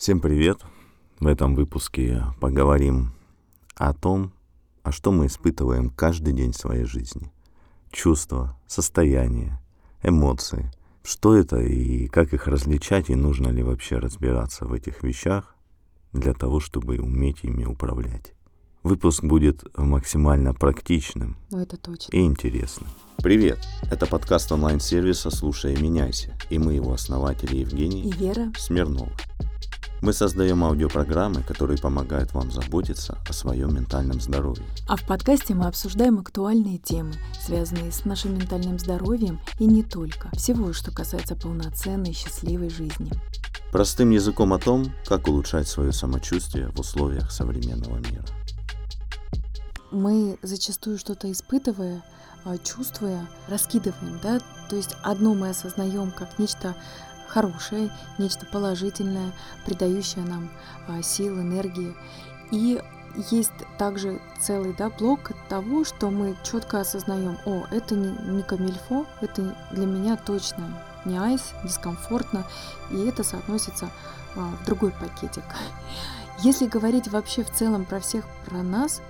Всем привет! В этом выпуске поговорим о том, а что мы испытываем каждый день своей жизни. Чувства, состояния, эмоции. Что это и как их различать, и нужно ли вообще разбираться в этих вещах для того, чтобы уметь ими управлять. Выпуск будет максимально практичным Ну, это точно. и интересным. Привет! Это подкаст онлайн-сервиса «Слушай и меняйся», и мы его основатели Евгений И Вера, Смирнова. Мы создаем аудиопрограммы, которые помогают вам заботиться о своем ментальном здоровье. а в подкасте мы обсуждаем актуальные темы, связанные с нашим ментальным здоровьем и не только. Всего, что касается полноценной, счастливой жизни. Простым языком о том, как улучшать свое самочувствие в условиях современного мира. Мы зачастую что-то испытывая, а, чувствуя, раскидываем, да, то есть одно мы осознаем как нечто хорошее, нечто положительное, придающее нам а, сил, энергии. И есть также целый да, блок того, что мы четко осознаем, о, это не, не камильфо, это для меня точно не айс, дискомфортно, и это соотносится а, в другой пакетик. Если говорить вообще в целом про всех, про нас,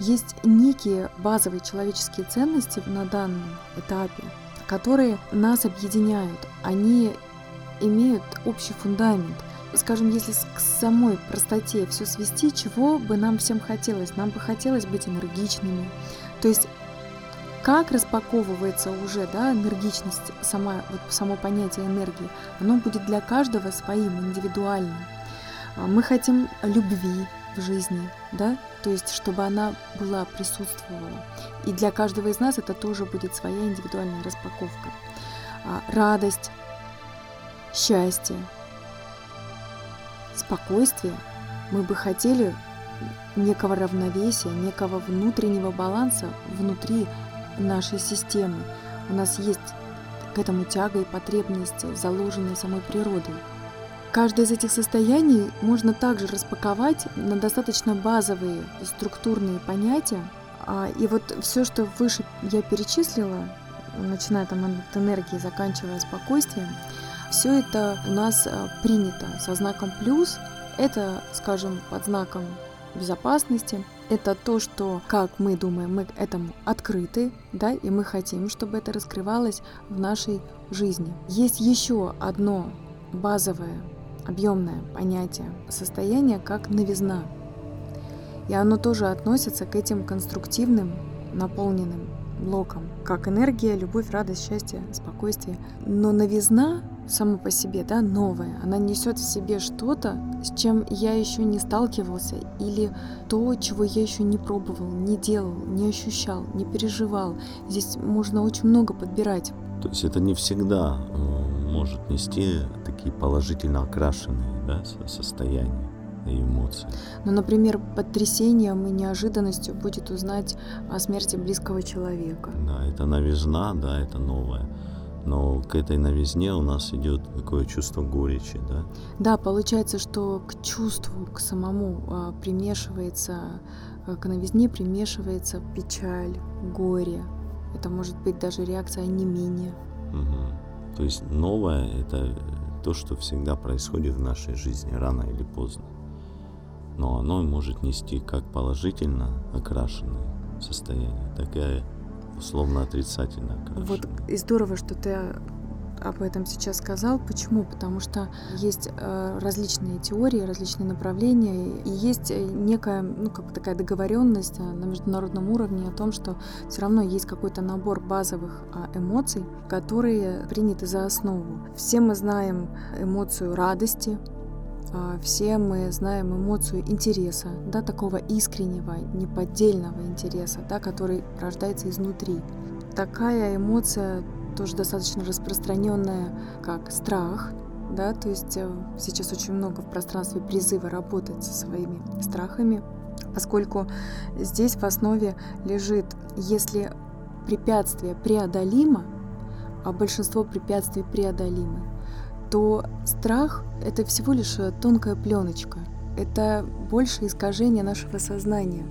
есть некие базовые человеческие ценности на данном этапе, которые нас объединяют. Они имеют общий фундамент. Скажем, если к самой простоте все свести, чего бы нам всем хотелось? Нам бы хотелось быть энергичными. То есть как распаковывается уже да, энергичность, сама, вот само понятие энергии, оно будет для каждого своим, индивидуальным. А Мы хотим любви в жизни, да, то есть чтобы она была, присутствовала. И для каждого из нас это тоже будет своя индивидуальная распаковка. А, Радость, счастье, спокойствие. Мы бы хотели некого равновесия, некого внутреннего баланса внутри нашей системы. У нас есть к этому тяга и потребность, заложенные самой природой. Каждое из этих состояний можно также распаковать на достаточно базовые структурные понятия. А, И вот все, что выше я перечислила, начиная там от энергии, заканчивая спокойствием, все это у нас а, принято со знаком плюс. Это, скажем, под знаком безопасности. Это то, что, как мы думаем, мы к этому открыты, да, и мы хотим, чтобы это раскрывалось в нашей жизни. Есть еще одно базовое объемное понятие состояния как новизна. И оно тоже относится к этим конструктивным, наполненным блокам, как энергия, любовь, радость, счастье, спокойствие. Но новизна сама по себе, да, новая, она несет в себе что-то, с чем я еще не сталкивался, или то, чего я еще не пробовал, не делал, не ощущал, не переживал. Здесь можно очень много подбирать. То есть это не всегда э, может нести такие положительно окрашенные да, со- состояния и эмоции. Ну, например, потрясением и неожиданностью будет узнать о смерти близкого человека. Да, это новизна, да, это новое. Но к этой новизне у нас идет такое чувство горечи, да? Да, получается, что к чувству, к самому а, примешивается, а, к новизне примешивается печаль, горе. Это может быть даже реакция онемения. Мгм. То есть новое — это то, что всегда происходит в нашей жизни, рано или поздно. Но оно может нести как положительно окрашенное состояние, так и условно отрицательно окрашенное. Вот и здорово, что ты об этом сейчас сказал. Почему? Потому что есть э, различные теории, различные направления, и есть э, некая, ну, как бы такая договоренность э, на международном уровне о том, что все равно есть какой-то набор базовых а, эмоций, которые приняты за основу. Все мы знаем эмоцию радости, все мы знаем эмоцию интереса, да, такого искреннего, неподдельного интереса, да, который рождается изнутри. Такая эмоция тоже достаточно распространенная, как страх, да, то есть э, сейчас очень много в пространстве призыва работать со своими страхами, поскольку здесь в основе лежит, если препятствие преодолимо, а большинство препятствий преодолимы, то страх — это всего лишь э, тонкая пленочка, это больше искажение нашего сознания.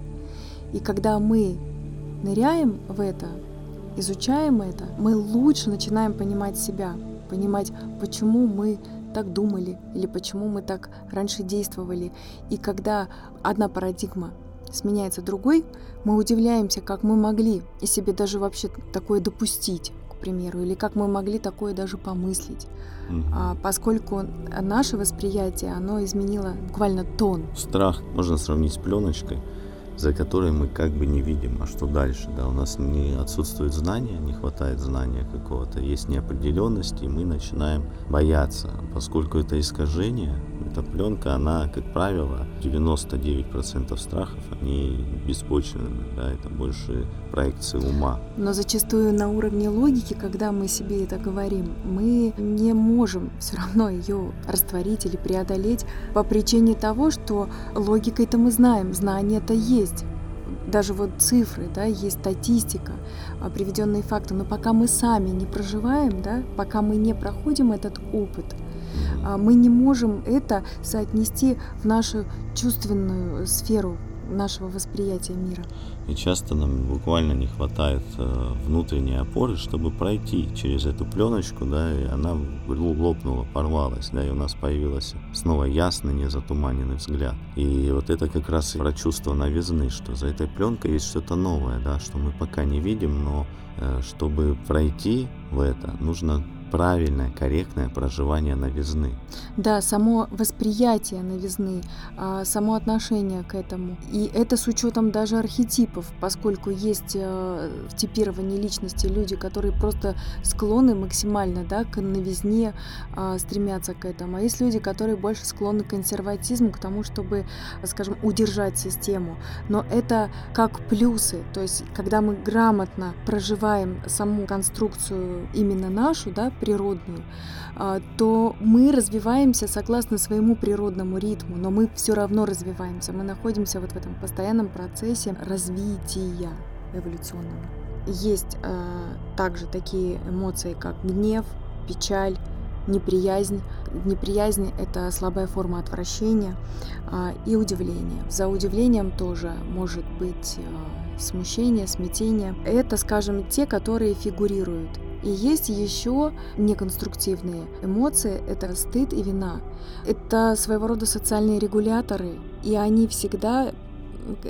И когда мы ныряем в это, изучаем это, мы лучше начинаем понимать себя, понимать, почему мы так думали, или почему мы так раньше действовали. И когда одна парадигма сменяется другой, мы удивляемся, как мы могли и себе даже вообще такое допустить, к примеру, или как мы могли такое даже помыслить. Мгм. А, поскольку наше восприятие, оно изменило буквально тон. Страх можно сравнить с пленочкой, за которой мы как бы не видим, а что дальше, да, у нас не отсутствует знания, не хватает знания какого-то, есть неопределенность, и мы начинаем бояться, поскольку это искажение, эта пленка, она, как правило, 99% страхов, они беспочвенны, да, это больше проекции ума. Но зачастую на уровне логики, когда мы себе это говорим, мы не можем все равно ее растворить или преодолеть по причине того, что логикой-то мы знаем, знание-то есть. Даже вот цифры, да, есть статистика, а, приведенные факты. Но пока мы сами не проживаем, да, пока мы не проходим этот опыт, мы не можем это соотнести в нашу чувственную сферу нашего восприятия мира. И часто нам буквально не хватает э, внутренней опоры, чтобы пройти через эту пленочку, да, и она лопнула, порвалась, да, и у нас появился снова ясный, незатуманенный взгляд. И вот это как раз про чувство новизны, что за этой пленкой есть что-то новое, да, что мы пока не видим, но э, чтобы пройти в это, нужно правильное, корректное проживание новизны. Да, само восприятие новизны, а, само отношение к этому. И это с учетом даже архетипов, поскольку есть э, в типировании личности люди, которые просто склонны максимально да, к новизне, а, стремятся к этому. А есть люди, которые больше склонны к консерватизму, к тому, чтобы, скажем, удержать систему. Но это как плюсы. То есть, когда мы грамотно проживаем саму конструкцию именно нашу, да, природную, а, то мы развиваемся согласно своему природному ритму, но мы все равно развиваемся. Мы находимся вот в этом постоянном процессе развития эволюционного. Есть э, также такие эмоции, как гнев, печаль, неприязнь. Неприязнь — это слабая форма отвращения а, и удивление. За удивлением тоже может быть а, смущение, смятение. Это, скажем, те, которые фигурируют. И есть еще неконструктивные эмоции, это стыд и вина. Это своего рода социальные регуляторы, и они всегда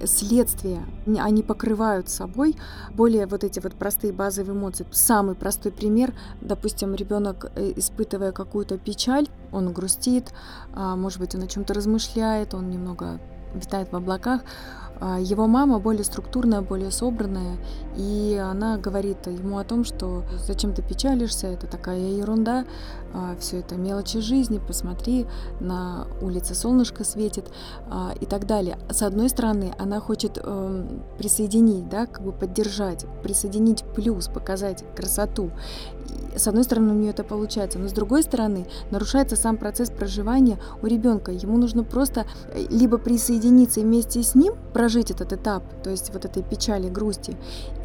следствия, они покрывают собой более вот эти вот простые базовые эмоции. Самый простой пример, допустим, ребенок, э, испытывая какую-то печаль, он грустит, а, может быть, он о чем-то размышляет, он немного витает в облаках. А, Его мама более структурная, более собранная, и она говорит ему о том, что зачем ты печалишься, это такая ерунда, все это мелочи жизни, посмотри, на улице солнышко светит а, и так далее. С одной стороны, она хочет эм, присоединить, да, как бы поддержать, присоединить плюс, показать красоту. С одной стороны, у нее это получается, но с другой стороны, нарушается сам процесс проживания у ребенка. Ему нужно просто э, либо присоединиться вместе с ним этот этап, то есть вот этой печали, грусти.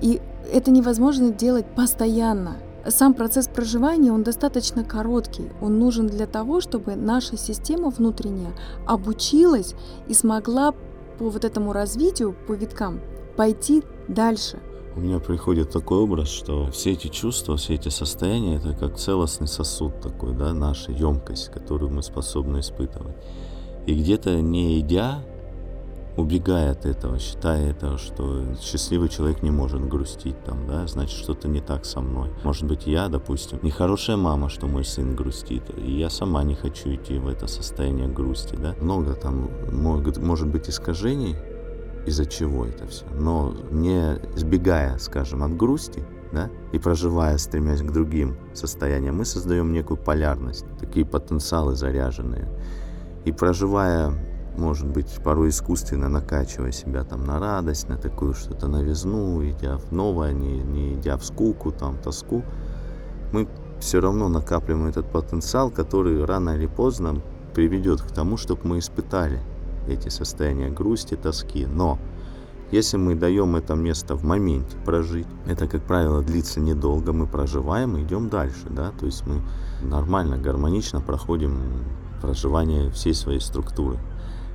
И это невозможно делать постоянно. Сам процесс проживания, он достаточно короткий. Он нужен для того, чтобы наша система внутренняя обучилась и смогла по вот этому развитию, по виткам, пойти дальше. У меня приходит такой образ, что все эти чувства, все эти состояния, это как целостный сосуд такой, да, наша емкость, которую мы способны испытывать. И где-то не идя, убегая от этого, считая это, что счастливый человек не может грустить, там, да, значит, что-то не так со мной. Может быть, я, допустим, нехорошая мама, что мой сын грустит, и я сама не хочу идти в это состояние грусти, да. Много там могут, может быть искажений, из-за чего это все. Но не сбегая, скажем, от грусти, да, и проживая, стремясь к другим состояниям, мы создаем некую полярность, такие потенциалы заряженные. И проживая, может быть, порой искусственно накачивая себя там на радость, на такую что-то новизну, идя в новое, не, не идя в скуку, там, тоску, мы все равно накапливаем этот потенциал, который рано или поздно приведет к тому, чтобы мы испытали эти состояния грусти, тоски. Но если мы даем это место в моменте прожить, это, как правило, длится недолго, мы проживаем и идем дальше, да, то есть мы нормально, гармонично проходим проживание всей своей структуры.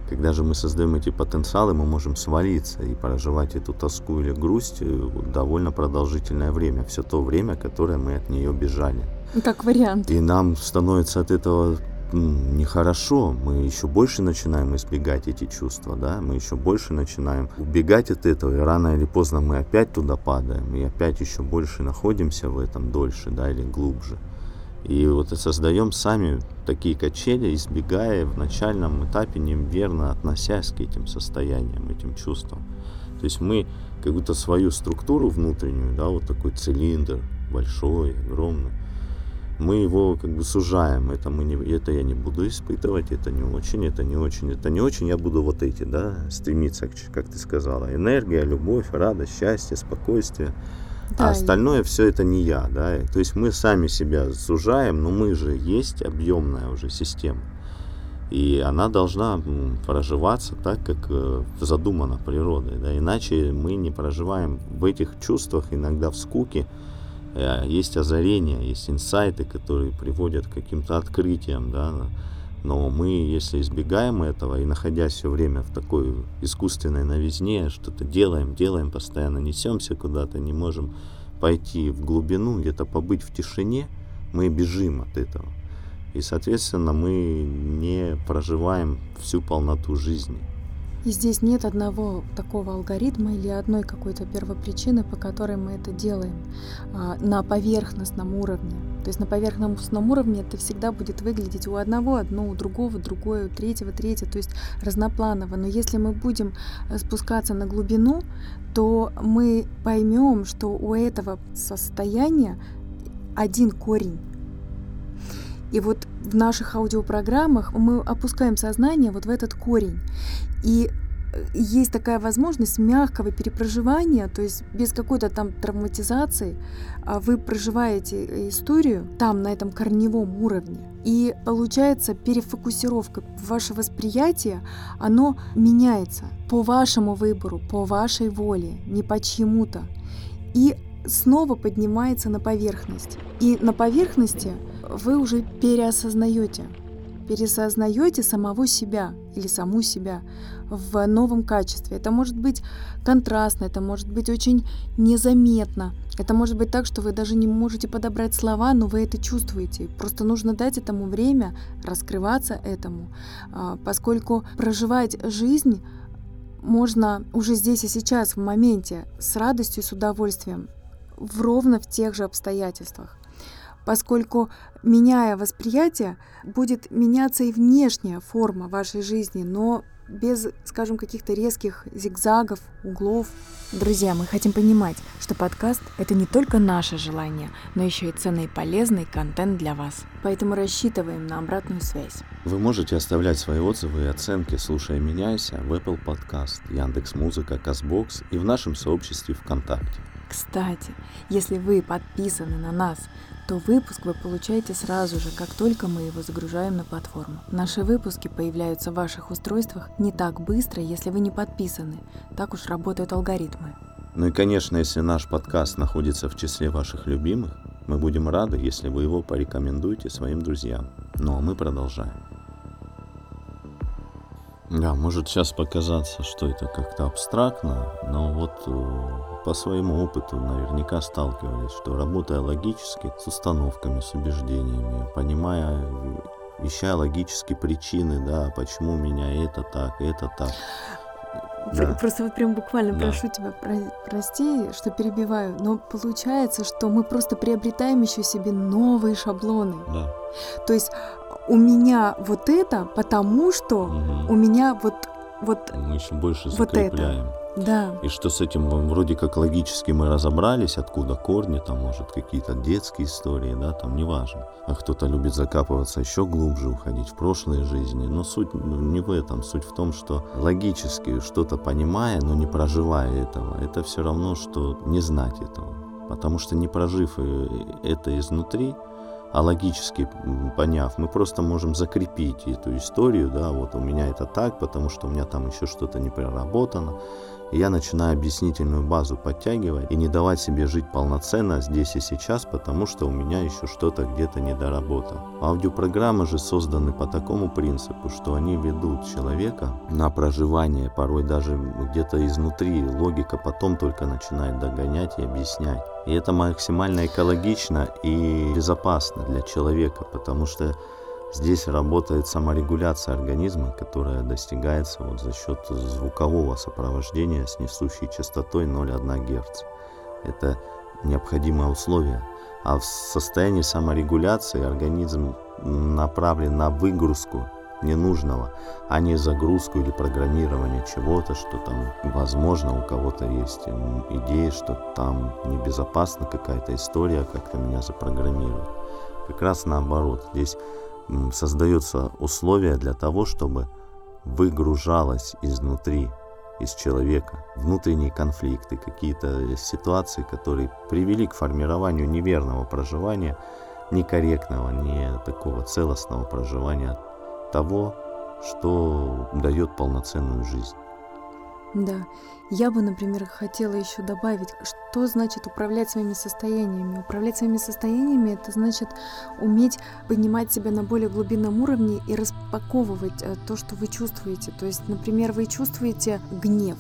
Когда же мы создаем эти потенциалы, мы можем свалиться и проживать эту тоску или грусть э, довольно продолжительное время, все то время, которое мы от нее бежали. Как вариант. И нам становится от этого нехорошо, мы еще больше начинаем избегать эти чувства, да, мы еще больше начинаем убегать от этого, и рано или поздно мы опять туда падаем, и опять еще больше находимся в этом дольше, да, или глубже. И вот создаем сами такие качели, избегая в начальном этапе неверно относясь к этим состояниям, этим чувствам. То есть мы как будто свою структуру внутреннюю, да, вот такой цилиндр большой, огромный, мы его как бы сужаем, это, мы не, это я не буду испытывать, это не очень, это не очень, это не очень, я буду вот эти, да, стремиться, как ты сказала, энергия, любовь, радость, счастье, спокойствие, да, а остальное и... все это не я, да, то есть мы сами себя сужаем, но мы же есть объемная уже система, и она должна проживаться так, как э, задумано природой, да, иначе мы не проживаем в этих чувствах, иногда в скуке, Э, есть озарения, есть инсайты, которые приводят к каким-то открытиям, да, но мы, если избегаем этого и находясь все время в такой искусственной новизне, что-то делаем, делаем, постоянно несемся куда-то, не можем пойти в глубину, где-то побыть в тишине, мы бежим от этого. И, соответственно, мы не проживаем всю полноту жизни. И здесь нет одного такого алгоритма или одной какой-то первопричины, по которой мы это делаем а, на поверхностном уровне. То есть на поверхностном уровне это всегда будет выглядеть у одного одно, у другого другое, у третьего третье, то есть разнопланово. Но если мы будем э, спускаться на глубину, то мы поймем, что у этого состояния один корень. И вот в наших аудиопрограммах мы опускаем сознание вот в этот корень. И э, есть такая возможность мягкого перепроживания, то есть без какой-то там травматизации, а вы проживаете историю там, на этом корневом уровне. И получается перефокусировка, ваше восприятие, оно меняется по вашему выбору, по вашей воле, не по чьему-то. И снова поднимается на поверхность. И на поверхности вы уже переосознаете, пересознаете самого себя или саму себя в новом качестве. Это может быть контрастно, это может быть очень незаметно. Это может быть так, что вы даже не можете подобрать слова, но вы это чувствуете. Просто нужно дать этому время, раскрываться этому, а, поскольку проживать жизнь можно уже здесь и сейчас, в моменте, с радостью, с удовольствием, в ровно в тех же обстоятельствах поскольку, меняя восприятие, будет меняться и внешняя форма вашей жизни, но без, скажем, каких-то резких зигзагов, углов. Друзья, мы хотим понимать, что подкаст — это не только наше желание, но еще и ценный и полезный контент для вас. Поэтому рассчитываем на обратную связь. Вы можете оставлять свои отзывы и оценки, слушая «Меняйся» в Apple Podcast, Яндекс.Музыка, Казбокс и в нашем сообществе ВКонтакте. Кстати, если вы подписаны на нас, то выпуск вы получаете сразу же, как только мы его загружаем на платформу. Наши выпуски появляются в ваших устройствах не так быстро, если вы не подписаны. Так уж работают алгоритмы. Ну и, конечно, если наш подкаст находится в числе ваших любимых, мы будем рады, если вы его порекомендуете своим друзьям. Ну а мы продолжаем. Да, может сейчас показаться, что это как-то абстрактно, но вот э, по своему опыту наверняка сталкивались, что работая логически с установками, с убеждениями, понимая, ища логически причины, да, почему у меня это так, это так. Да. Просто вот прям буквально да. прошу тебя, про, прости, что перебиваю, но получается, что мы просто приобретаем еще себе новые шаблоны. Да. То есть у меня вот это, потому что угу. у меня вот вот мы еще больше вот закрепляем. Это. Да. И что с этим вроде как логически мы разобрались, откуда корни, там, может, какие-то детские истории, да, там, неважно. А кто-то любит закапываться еще глубже, уходить в прошлые жизни. Но суть ну, не в этом. Суть в том, что логически что-то понимая, но не проживая этого, это все равно, что не знать этого. Потому что не прожив э, это изнутри, а логически поняв, мы просто можем закрепить эту историю, да, вот у меня это так, потому что у меня там еще что-то не проработано, я начинаю объяснительную базу подтягивать и не давать себе жить полноценно здесь и сейчас, потому что у меня еще что-то где-то недоработано. Аудиопрограммы же созданы по такому принципу, что они ведут человека на проживание, порой даже где-то изнутри. Логика потом только начинает догонять и объяснять. И это максимально экологично и безопасно для человека, потому что Здесь работает саморегуляция организма, которая достигается вот за счет звукового сопровождения с несущей частотой 0,1 Гц. Это необходимое условие. А в состоянии саморегуляции организм направлен на выгрузку ненужного, а не загрузку или программирование чего-то, что там, возможно, у кого-то есть идея, что там небезопасна какая-то история, как-то меня запрограммируют. Как раз наоборот, здесь создаются условия для того, чтобы выгружалось изнутри, из человека, внутренние конфликты, какие-то ситуации, которые привели к формированию неверного проживания, некорректного, не такого целостного проживания того, что дает полноценную жизнь. Да. Я бы, например, хотела еще добавить, что значит управлять своими состояниями. Управлять своими состояниями это значит уметь поднимать себя на более глубинном уровне и распаковывать э, то, что вы чувствуете. То есть, например, вы чувствуете гнев,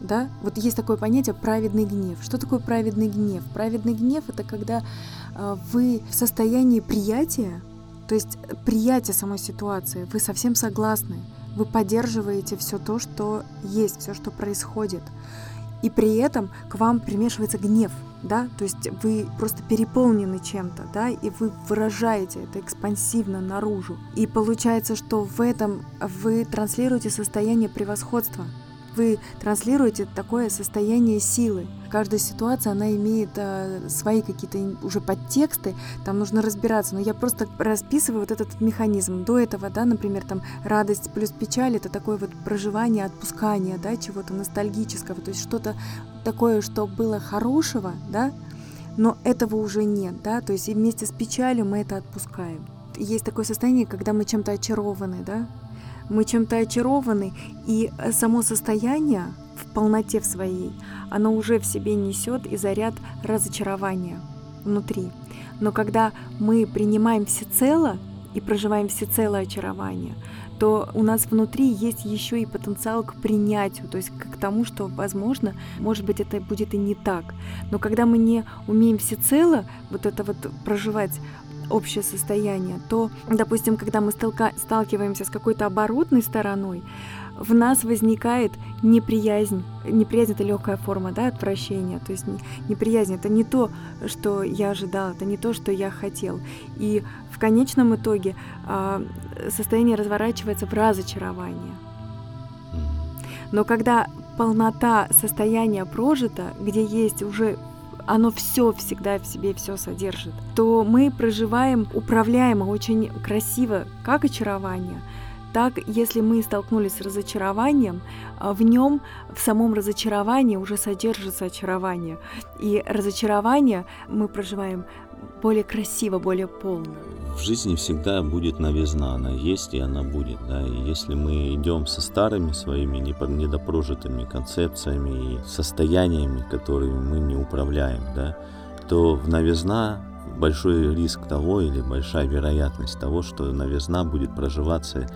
да? Вот есть такое понятие праведный гнев. Что такое праведный гнев? Праведный гнев это когда э, вы в состоянии приятия, то есть приятия самой ситуации, вы совсем согласны, вы поддерживаете все то, что есть, все, что происходит. И при этом к вам примешивается гнев, да, то есть вы просто переполнены чем-то, да, и вы выражаете это экспансивно наружу. И получается, что в этом вы транслируете состояние превосходства, вы транслируете такое состояние силы. Каждая ситуация, она имеет э, свои какие-то уже подтексты, там нужно разбираться. Но я просто расписываю вот этот механизм. До этого, да, например, там радость плюс печаль, это такое вот проживание, отпускание, да, чего-то ностальгического, то есть что-то такое, что было хорошего, да, но этого уже нет, да, то есть и вместе с печалью мы это отпускаем. Есть такое состояние, когда мы чем-то очарованы, да, мы чем-то очарованы, и э, само состояние в полноте в своей, оно уже в себе несет и заряд разочарования внутри. Но когда мы принимаем всецело и проживаем всецело очарование, то у нас внутри есть еще и потенциал к принятию, то есть к тому, что, возможно, может быть, это будет и не так. Но когда мы не умеем всецело вот это вот проживать общее состояние, то, допустим, когда мы столка- сталкиваемся с какой-то оборотной стороной, в нас возникает неприязнь. Неприязнь это легкая форма, да, отвращения. То есть неприязнь это не то, что я ожидал, это не то, что я хотел. И в конечном итоге э, состояние разворачивается в разочарование. Но когда полнота состояния прожита, где есть уже оно все всегда в себе все содержит, то мы проживаем управляемо, очень красиво, как очарование, так, если мы столкнулись с разочарованием, а, в нем, в самом разочаровании уже содержится очарование. И разочарование мы проживаем более красиво, более полно. В жизни всегда будет новизна, она есть и она будет. Да? И если мы идем со старыми своими недопрожитыми концепциями и состояниями, которыми мы не управляем, да, то в новизна большой риск того или большая вероятность того, что новизна будет проживаться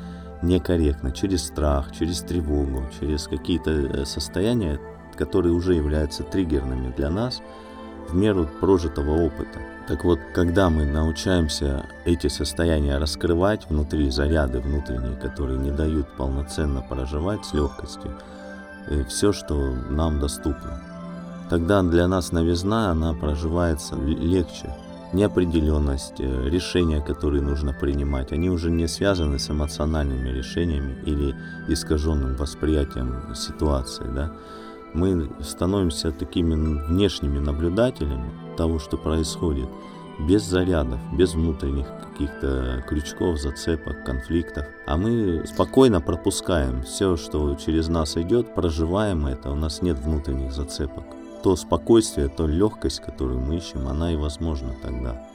некорректно, через страх, через тревогу, через какие-то э, состояния, которые уже являются триггерными для нас в меру прожитого опыта. Так вот, когда мы научаемся эти состояния раскрывать внутри, заряды внутренние, которые не дают полноценно проживать с легкостью, э, все, что нам доступно, тогда для нас новизна, она проживается легче. Неопределенность, э, решения, которые нужно принимать, они уже не связаны с эмоциональными решениями или искаженным восприятием ситуации. Да? Мы становимся такими внешними наблюдателями, того, что происходит, без зарядов, без внутренних каких-то крючков, зацепок, конфликтов. А мы спокойно пропускаем все, что через нас идет, проживаем это, у нас нет внутренних зацепок. То спокойствие, то легкость, которую мы ищем, она и возможна тогда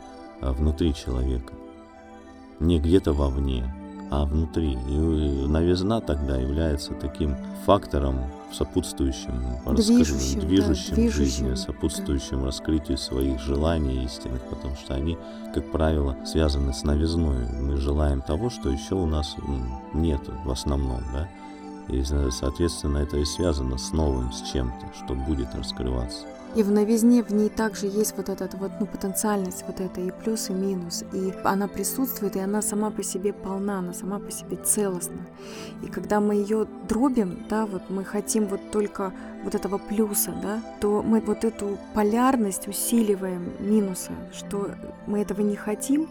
а, внутри человека. Не где-то вовне, а внутри. И новизна тогда является таким фактором, сопутствующим, движущим, движущим, да, движущим жизни, сопутствующим да. раскрытию своих желаний истинных, потому что они, как правило, связаны с новизной. Мы желаем того, что еще у нас нет в основном, да. И, соответственно, это и связано с новым, с чем-то, что будет раскрываться. И в новизне в ней также есть вот эта вот, ну, потенциальность вот эта и плюс, и минус. И она присутствует, и она сама по себе полна, она сама по себе целостна. И когда мы ее дробим, да, вот мы хотим вот только вот этого плюса, да, то мы вот эту полярность усиливаем минуса, что мы этого не хотим,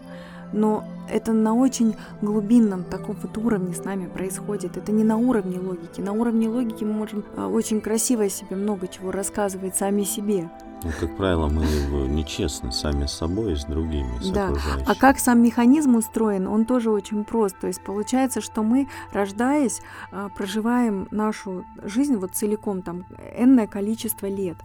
но это на очень глубинном таком вот уровне с нами происходит. Это не на уровне логики. На уровне логики мы можем а, очень красиво себе много чего рассказывать сами себе. Ну, как правило, мы нечестны сами с собой и с другими, с да. А как сам механизм устроен, он тоже очень прост. То есть получается, что мы, рождаясь, а, проживаем нашу жизнь вот целиком, там, энное количество лет.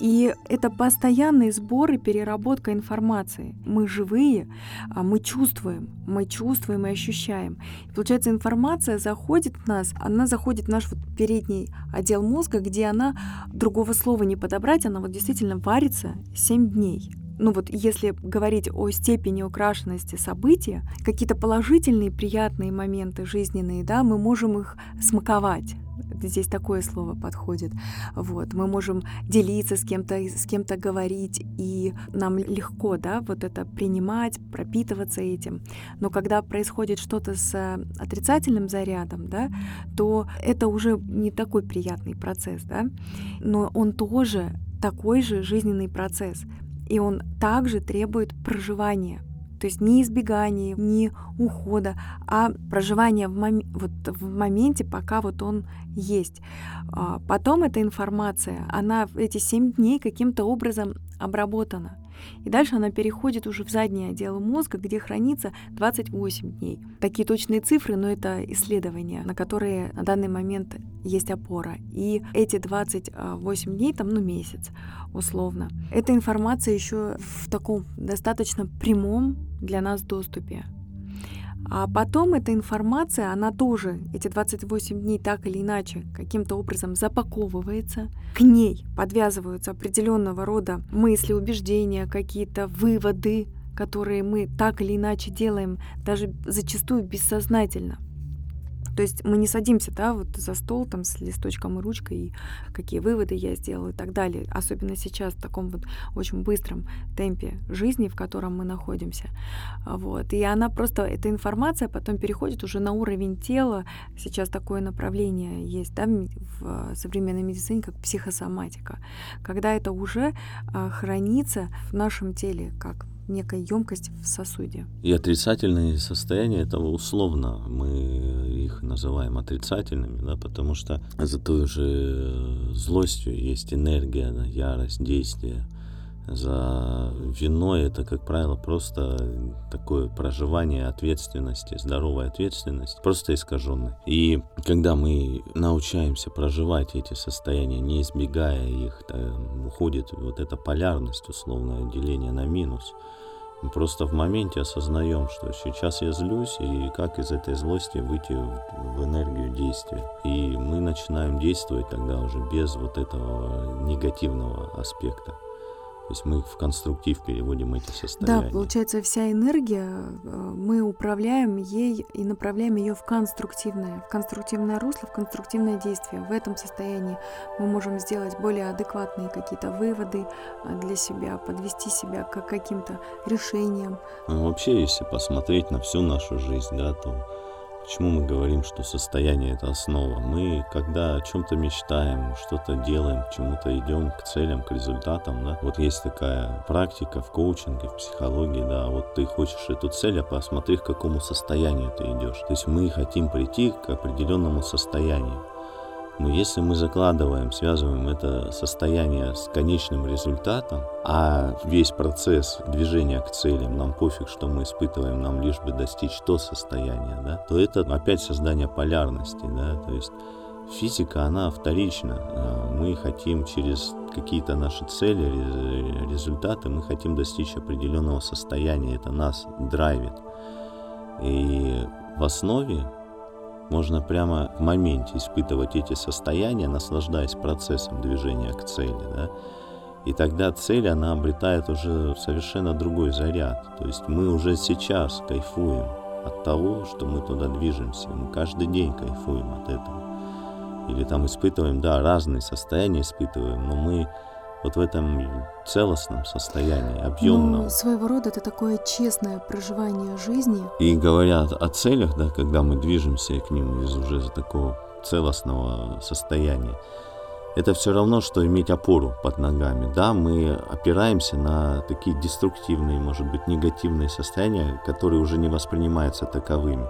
И это постоянный сбор и переработка информации. Мы живые, а мы чувствуем, мы чувствуем и ощущаем. И получается, информация заходит в нас, она заходит в наш вот передний отдел мозга, где она другого слова не подобрать, она вот действительно варится 7 дней. Ну вот если говорить о степени украшенности события, какие-то положительные, приятные моменты жизненные, да, мы можем их смаковать здесь такое слово подходит. Вот, мы можем делиться с кем-то, с кем-то говорить, и нам легко, да, вот это принимать, пропитываться этим. Но когда происходит что-то с отрицательным зарядом, да, то это уже не такой приятный процесс, да, но он тоже такой же жизненный процесс, и он также требует проживания, то есть не избегания, не ухода, а проживания в, мом... вот в моменте, пока вот он есть. А потом эта информация, она эти семь дней каким-то образом обработана. И дальше она переходит уже в задние отделы мозга, где хранится 28 дней. Такие точные цифры, но это исследования, на которые на данный момент есть опора. И эти 28 дней, там, ну, месяц, условно. Эта информация еще в таком достаточно прямом для нас доступе. А потом эта информация, она тоже, эти 28 дней так или иначе, каким-то образом запаковывается. К ней подвязываются определенного рода мысли, убеждения, какие-то выводы, которые мы так или иначе делаем, даже зачастую бессознательно. То есть мы не садимся, да, вот за стол там с листочком и ручкой, и какие выводы я сделала и так далее. Особенно сейчас в таком вот очень быстром темпе жизни, в котором мы находимся. Вот. И она просто, эта информация потом переходит уже на уровень тела. Сейчас такое направление есть, да, в современной медицине, как психосоматика. Когда это уже а, хранится в нашем теле, как некая емкость в сосуде. И отрицательные состояния этого условно мы их называем отрицательными, да, потому что за той же злостью есть энергия, да, ярость, действие. За виной это, как правило, просто такое проживание ответственности, здоровая ответственность, просто искаженная. И когда мы научаемся проживать эти состояния, не избегая их, уходит вот эта полярность, условное деление на минус – мы просто в моменте осознаем, что сейчас я злюсь, и как из этой злости выйти в, энергию действия. И мы начинаем действовать тогда уже без вот этого негативного аспекта. То есть мы в конструктив переводим эти состояния. Да, получается, вся энергия, э, мы управляем ей и направляем ее в конструктивное, в конструктивное русло, в конструктивное действие. В этом состоянии мы можем сделать более адекватные какие-то выводы э, для себя, подвести себя к каким-то решениям. Ну, вообще, если посмотреть на всю нашу жизнь, да, то Почему мы говорим, что состояние это основа? Мы, когда о чем-то мечтаем, что-то делаем, к чему-то идем, к целям, к результатам, да, вот есть такая практика в коучинге, в психологии, да, вот ты хочешь эту цель, а посмотри, к какому состоянию ты идешь. То есть мы хотим прийти к определенному состоянию. Но если мы закладываем, связываем это состояние с конечным результатом, а весь процесс движения к целям, нам пофиг, что мы испытываем, нам лишь бы достичь то состояние, да, то это опять создание полярности, да, то есть физика, она вторична. А мы хотим через какие-то наши цели, результаты, мы хотим достичь определенного состояния, это нас драйвит. И в основе можно прямо в моменте испытывать эти состояния, наслаждаясь процессом движения к цели. Да? И тогда цель, она обретает уже совершенно другой заряд. То есть мы уже сейчас кайфуем от того, что мы туда движемся. Мы каждый день кайфуем от этого. или там испытываем, да, разные состояния испытываем, но мы вот в этом целостном состоянии, объемном. Ну, своего рода это такое честное проживание жизни. И говоря о целях, да, когда мы движемся к ним из уже такого целостного состояния, это все равно, что иметь опору под ногами. Да, мы опираемся на такие деструктивные, может быть, негативные состояния, которые уже не воспринимаются таковыми.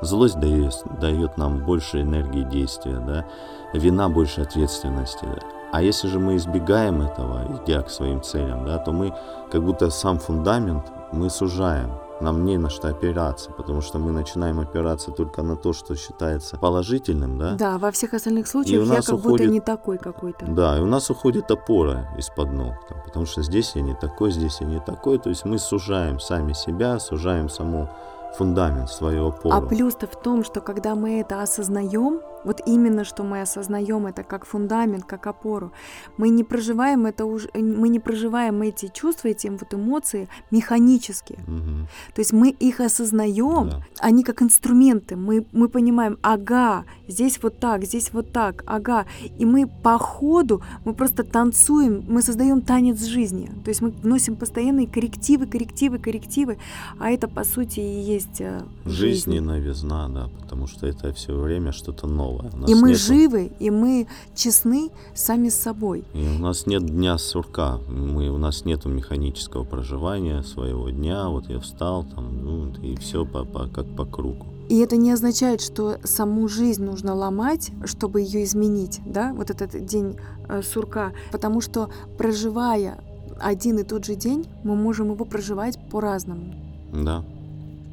Злость дает, дает нам больше энергии действия, да, вина больше ответственности. А если же мы избегаем этого, идя к своим целям, да, то мы как будто сам фундамент мы сужаем нам не на что опираться, потому что мы начинаем опираться только на то, что считается положительным, да? Да, во всех остальных случаях я как уходит, будто не такой какой-то. Да, и у нас уходит опора из-под ног, там, потому что здесь я не такой, здесь я не такой, то есть мы сужаем сами себя, сужаем саму фундамент, свою опору. А плюс-то в том, что когда мы это осознаем, вот именно что мы осознаем это как фундамент, как опору. Мы не проживаем это уже, мы не проживаем эти чувства, эти вот эмоции механически. Угу. То есть мы их осознаем, да. они как инструменты. Мы, мы понимаем, ага, здесь вот так, здесь вот так, ага. И мы по ходу, мы просто танцуем, мы создаем танец жизни. То есть мы вносим постоянные коррективы, коррективы, коррективы. А это по сути и есть э, жизнь. Жизнь новизна, да, потому что это все время что-то новое новое. И мы нету... живы, и мы честны сами с собой. И у нас нет дня сурка, мы, у нас нет механического проживания своего дня, вот я встал, там, ну, и все по, по, как по кругу. И это не означает, что саму жизнь нужно ломать, чтобы ее изменить, да, вот этот день э, сурка, потому что проживая один и тот же день, мы можем его проживать по-разному. Да.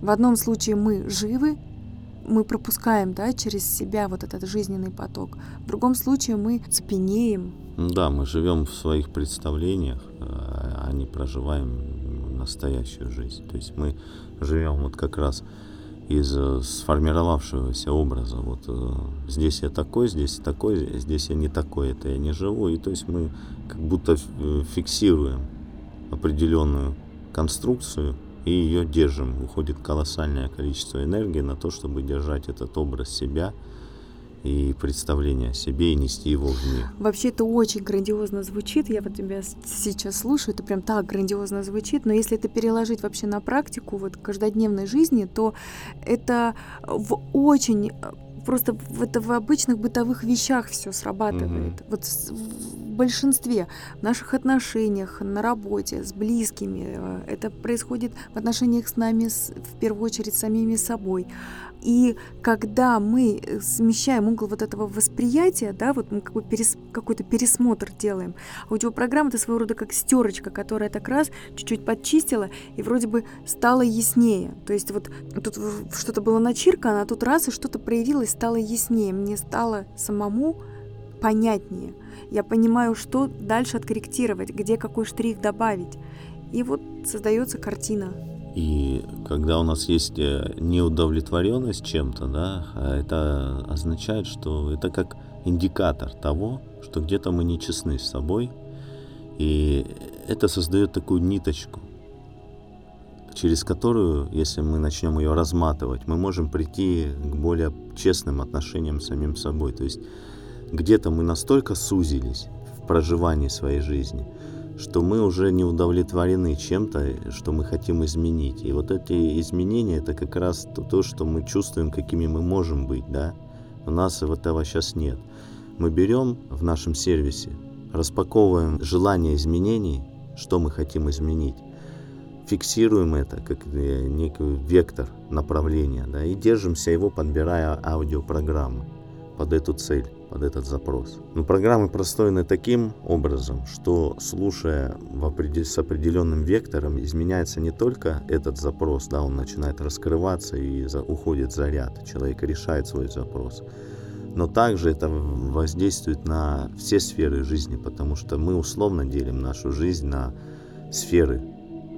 В одном случае мы живы, мы пропускаем да, через себя вот этот жизненный поток. В другом случае мы цепенеем. Да, мы живем в своих представлениях, а не проживаем настоящую жизнь. То есть мы живем вот как раз из э, сформировавшегося образа. Вот э, здесь я такой, здесь такой, здесь я не такой, это я не живу. И то есть мы как будто э, фиксируем определенную конструкцию, и ее держим. Уходит колоссальное количество энергии на то, чтобы держать этот образ себя и представление о себе и нести его в мир. Вообще это очень грандиозно звучит. Я вот тебя сейчас слушаю, это прям так грандиозно звучит. Но если это переложить вообще на практику вот каждодневной жизни, то это в очень просто в, это в обычных бытовых вещах все срабатывает. Угу. Вот большинстве, в наших отношениях, на работе, с близкими. Э, это происходит в отношениях с нами, в первую очередь, с самими собой. И когда мы э, смещаем угол вот этого восприятия, да, вот мы какой перес, какой-то пересмотр делаем, аудиопрограмма это своего рода как стерочка, которая так раз чуть-чуть подчистила и вроде бы стало яснее. То есть вот тут что-то было начиркано, а тут раз и что-то проявилось, стало яснее. Мне стало самому понятнее. Я понимаю, что дальше откорректировать, где какой штрих добавить. И вот создается картина. И когда у нас есть э, неудовлетворенность чем-то, да, а это означает, что это как индикатор того, что где-то мы не честны с собой. И это создает такую ниточку, через которую, если мы начнем ее разматывать, мы можем прийти к более честным отношениям с самим собой. То есть где-то мы настолько сузились в проживании своей жизни, что мы уже не удовлетворены чем-то, что мы хотим изменить. И вот эти изменения, это как раз то, то что мы чувствуем, какими мы можем быть, да? У нас этого сейчас нет. Мы берем в нашем сервисе, распаковываем желание изменений, что мы хотим изменить, фиксируем это как э, некий вектор направления, да, и держимся его, подбирая аудиопрограммы под эту цель под этот запрос. Но программы простроены таким образом, что слушая в определ... с определенным вектором, изменяется не только этот запрос, да, он начинает раскрываться и за... уходит заряд, человек решает свой запрос, но также это воздействует на все сферы жизни, потому что мы условно делим нашу жизнь на сферы.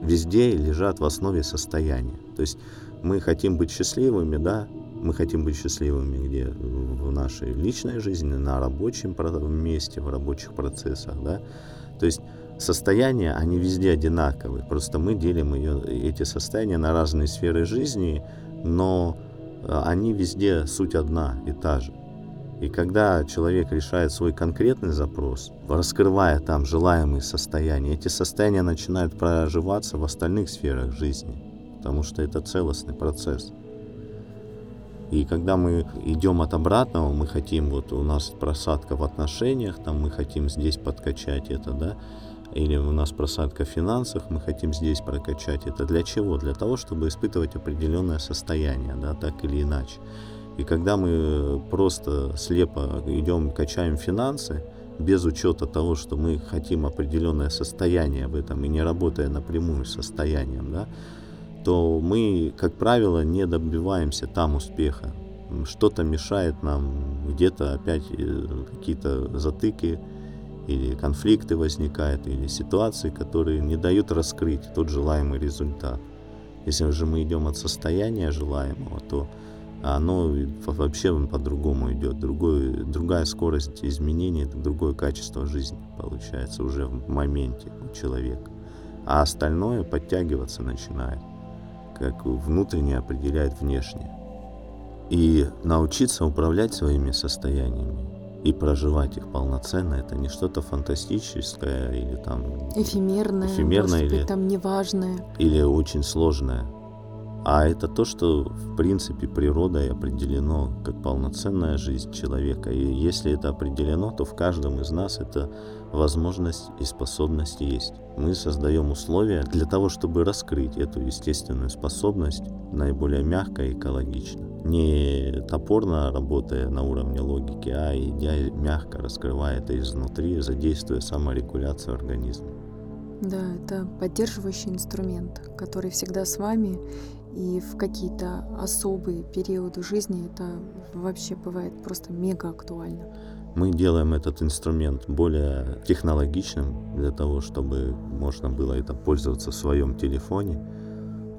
Везде лежат в основе состояния. То есть мы хотим быть счастливыми, да, мы хотим быть счастливыми где в нашей личной жизни, на рабочем месте, в рабочих процессах, да. То есть состояния, они везде одинаковые, просто мы делим ее, эти состояния на разные сферы жизни, но а, они везде суть одна и та же. И когда человек решает свой конкретный запрос, раскрывая там желаемые состояния, эти состояния начинают проживаться в остальных сферах жизни, потому что это целостный процесс. И когда мы идем от обратного, мы хотим, вот у нас просадка в отношениях, там мы хотим здесь подкачать это, да, или у нас просадка в финансах, мы хотим здесь прокачать это. Для чего? Для того, чтобы испытывать определенное состояние, да, так или иначе. И когда мы просто слепо идем, качаем финансы, без учета того, что мы хотим определенное состояние в этом и не работая напрямую с состоянием, да, то мы, как правило, не добиваемся там успеха. Что-то мешает нам, где-то опять э, какие-то затыки или конфликты возникают, или ситуации, которые не дают раскрыть тот желаемый результат. Если же мы идем от состояния желаемого, то оно вообще по-другому идет. Другой, другая скорость изменений, это другое качество жизни получается уже в моменте у человека. А остальное подтягиваться начинает как внутреннее определяет внешнее. И научиться управлять своими состояниями и проживать их полноценно, это не что-то фантастическое или там... Эфемерное, эфемерное может или, быть, там неважное. Или очень сложное. А это то, что в принципе природой определено как полноценная жизнь человека. И если это определено, то в каждом из нас это возможность и способность есть. Мы создаем условия для того, чтобы раскрыть эту естественную способность наиболее мягко и экологично. Не топорно работая на уровне логики, а идя мягко раскрывая это изнутри, задействуя саморегуляцию организма. Да, это поддерживающий инструмент, который всегда с вами, и в какие-то особые периоды жизни это вообще бывает просто мега актуально. Мы делаем этот инструмент более технологичным для того, чтобы можно было это пользоваться в своем телефоне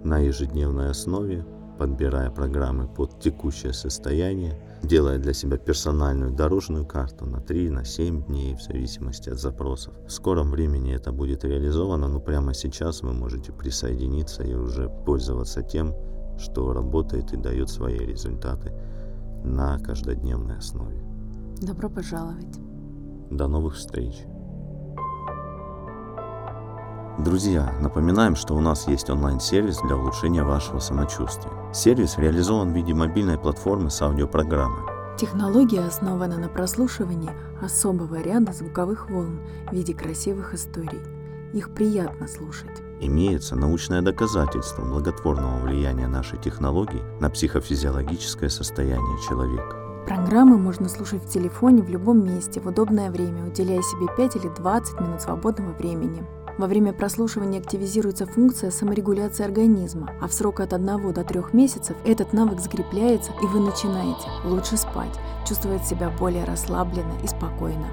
на ежедневной основе, подбирая программы под текущее состояние, делая для себя персональную дорожную карту на 3, на 7 дней в зависимости от запросов. В скором времени это будет реализовано, но прямо сейчас вы можете присоединиться и уже пользоваться тем, что работает и дает свои результаты на каждодневной основе. Добро пожаловать. До новых встреч. Друзья, напоминаем, что у нас есть онлайн-сервис для улучшения вашего самочувствия. Сервис реализован в виде мобильной платформы с аудиопрограммой. Технология основана на прослушивании особого ряда звуковых волн в виде красивых историй. Их приятно слушать. Имеется научное доказательство благотворного влияния нашей технологии на психофизиологическое состояние человека. Программы можно слушать в телефоне в любом месте в удобное время, уделяя себе 5 или 20 минут свободного времени. Во время прослушивания активизируется функция саморегуляции организма, а в срок от 1 до 3 месяцев этот навык закрепляется, и вы начинаете лучше спать, чувствовать себя более расслабленно и спокойно.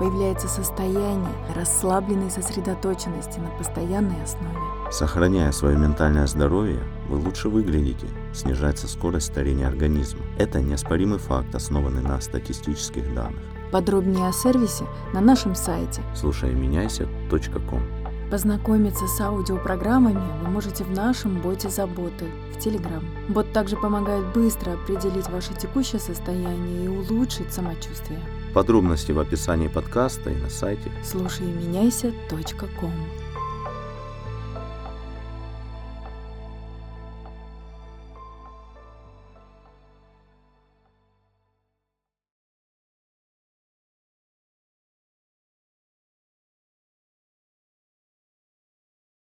Появляется состояние расслабленной сосредоточенности на постоянной основе. Сохраняя свое ментальное здоровье, вы лучше выглядите, снижается скорость старения организма. Это неоспоримый факт, основанный на статистических данных. Подробнее о сервисе на нашем сайте слушайменяйся.ком Познакомиться с аудиопрограммами вы можете в нашем боте заботы в Telegram. Бот также помогает быстро определить ваше текущее состояние и улучшить самочувствие. Подробности в описании подкаста и на сайте слушайменяйся.ком